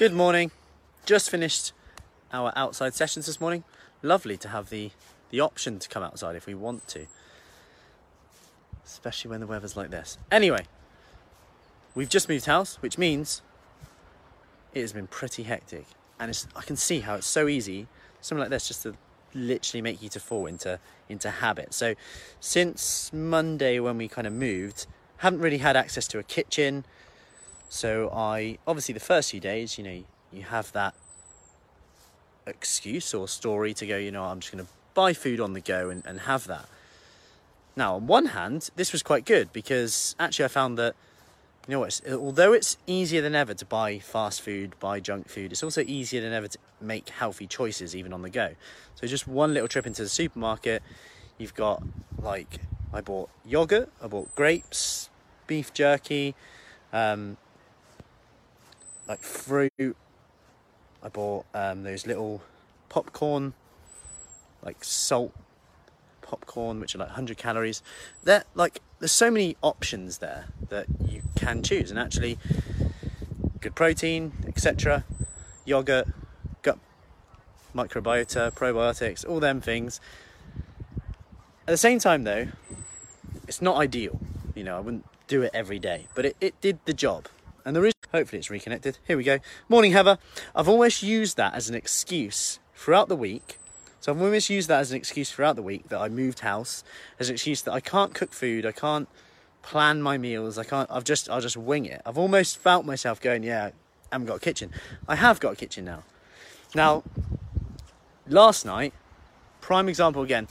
Good morning. Just finished our outside sessions this morning. Lovely to have the, the option to come outside if we want to, especially when the weather's like this. Anyway, we've just moved house, which means it has been pretty hectic. And I can see how it's so easy, something like this, just to literally make you to fall into, into habit. So, since Monday when we kind of moved, haven't really had access to a kitchen. So I obviously the first few days, you know, you have that excuse or story to go, you know, I'm just going to buy food on the go and, and have that. Now, on one hand, this was quite good because actually I found that, you know what, although it's easier than ever to buy fast food, buy junk food, it's also easier than ever to make healthy choices even on the go. So just one little trip into the supermarket, you've got like, I bought yogurt, I bought grapes, beef jerky, um, like fruit. I bought um, those little popcorn, like salt popcorn, which are like 100 calories. There, like, there's so many options there that you can choose, and actually, good protein, etc. Yogurt, gut microbiota, probiotics, all them things. At the same time, though, it's not ideal. You know, I wouldn't do it every day, but it, it did the job. And there is, hopefully it's reconnected. Here we go. Morning, Heather. I've always used that as an excuse throughout the week. So I've always used that as an excuse throughout the week that I moved house, as an excuse that I can't cook food, I can't plan my meals, I can't, I've just, I'll just wing it. I've almost felt myself going, yeah, I haven't got a kitchen. I have got a kitchen now. Now, last night, prime example again,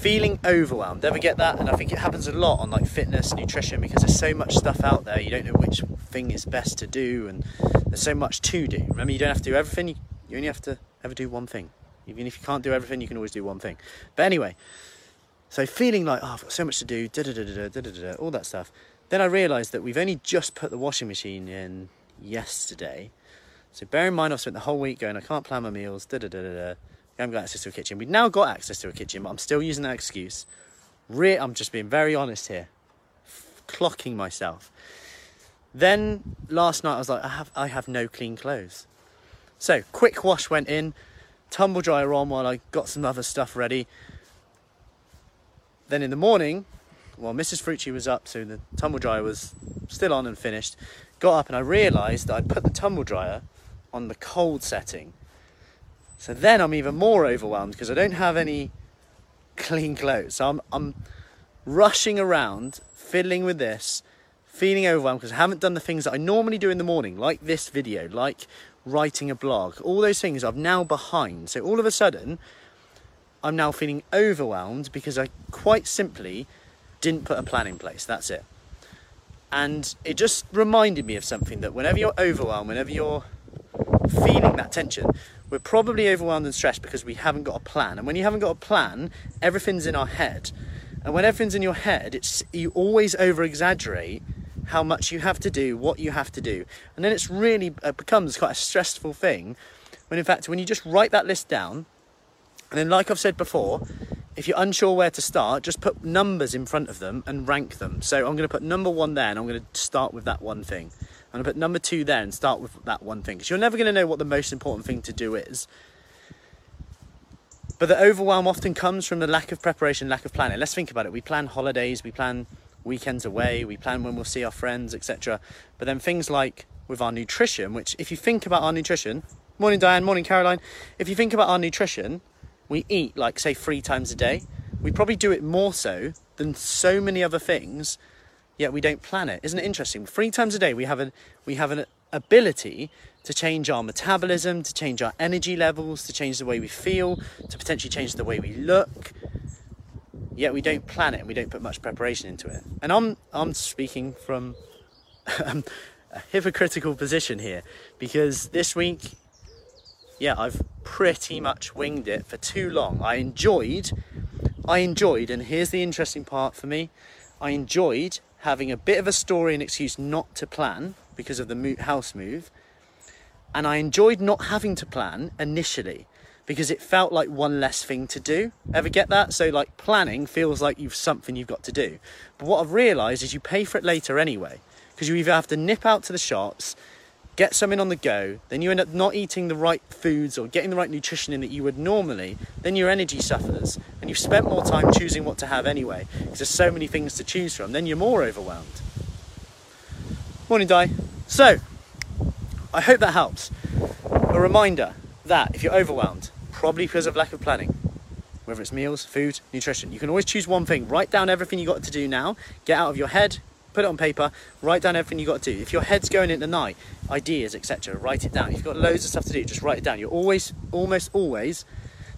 feeling overwhelmed. Ever get that? And I think it happens a lot on like fitness, nutrition, because there's so much stuff out there. You don't know which thing is best to do, and there's so much to do. Remember, you don't have to do everything. You, only have to ever do one thing. Even if you can't do everything, you can always do one thing. But anyway, so feeling like oh, I've got so much to do, da da da da da da da, all that stuff. Then I realised that we've only just put the washing machine in yesterday. So bear in mind, I've spent the whole week going, I can't plan my meals, da da da da da haven't got access to a kitchen. We've now got access to a kitchen, but I'm still using that excuse. Re- I'm just being very honest here, F- clocking myself. Then last night I was like, I have, I have no clean clothes. So quick wash went in, tumble dryer on while I got some other stuff ready. Then in the morning, while Mrs. Frucci was up, so the tumble dryer was still on and finished, got up and I realised that I'd put the tumble dryer on the cold setting so then I'm even more overwhelmed because I don't have any clean clothes. So I'm, I'm rushing around, fiddling with this, feeling overwhelmed because I haven't done the things that I normally do in the morning, like this video, like writing a blog. All those things I'm now behind. So all of a sudden, I'm now feeling overwhelmed because I quite simply didn't put a plan in place. That's it. And it just reminded me of something that whenever you're overwhelmed, whenever you're feeling that tension, we're probably overwhelmed and stressed because we haven't got a plan. And when you haven't got a plan, everything's in our head. And when everything's in your head, it's you always over exaggerate how much you have to do, what you have to do. And then it's really it becomes quite a stressful thing when in fact when you just write that list down and then like I've said before, if you're unsure where to start, just put numbers in front of them and rank them. So I'm going to put number 1 there and I'm going to start with that one thing. I'm going to put number two there and start with that one thing because you're never going to know what the most important thing to do is. But the overwhelm often comes from the lack of preparation, lack of planning. Let's think about it. We plan holidays, we plan weekends away, we plan when we'll see our friends, etc. But then things like with our nutrition, which if you think about our nutrition, morning Diane, morning Caroline, if you think about our nutrition, we eat like say three times a day. We probably do it more so than so many other things yet we don't plan it. Isn't it interesting? Three times a day we have an we have an ability to change our metabolism, to change our energy levels, to change the way we feel, to potentially change the way we look. Yet we don't plan it and we don't put much preparation into it. And I'm I'm speaking from a hypocritical position here because this week, yeah, I've pretty much winged it for too long. I enjoyed, I enjoyed, and here's the interesting part for me. I enjoyed having a bit of a story and excuse not to plan because of the house move. And I enjoyed not having to plan initially because it felt like one less thing to do. Ever get that? So, like, planning feels like you've something you've got to do. But what I've realised is you pay for it later anyway because you either have to nip out to the shops, get something on the go, then you end up not eating the right foods or getting the right nutrition in that you would normally, then your energy suffers. And you've spent more time choosing what to have anyway, because there's so many things to choose from, then you're more overwhelmed. Morning, Di. So, I hope that helps. A reminder that if you're overwhelmed, probably because of lack of planning, whether it's meals, food, nutrition, you can always choose one thing. Write down everything you got to do now, get out of your head, put it on paper, write down everything you've got to do. If your head's going into night, ideas, etc., write it down. If you've got loads of stuff to do, just write it down. You're always, almost always,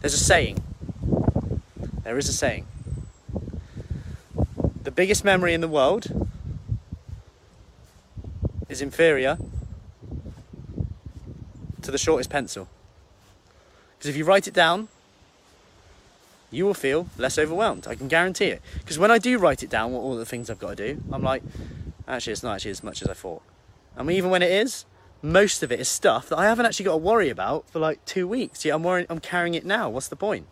there's a saying. There is a saying. The biggest memory in the world is inferior to the shortest pencil. Because if you write it down, you will feel less overwhelmed. I can guarantee it. Because when I do write it down, what all the things I've got to do, I'm like, actually, it's not actually as much as I thought. And even when it is, most of it is stuff that I haven't actually got to worry about for like two weeks. Yeah, I'm worrying, I'm carrying it now. What's the point?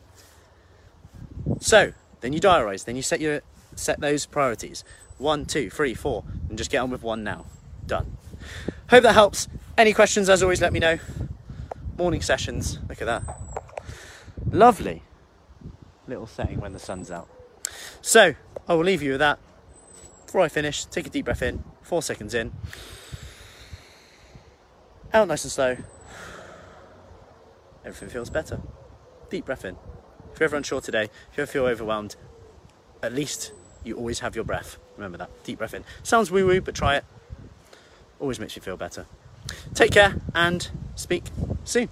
So then you diarize. Then you set your set those priorities. One, two, three, four, and just get on with one now. Done. Hope that helps. Any questions, as always, let me know. Morning sessions. Look at that. Lovely little setting when the sun's out. So I will leave you with that. Before I finish, take a deep breath in, four seconds in, out nice and slow. Everything feels better. Deep breath in. If you're ever unsure today, if you ever feel overwhelmed, at least you always have your breath. Remember that. Deep breath in. Sounds woo woo, but try it. Always makes you feel better. Take care and speak soon.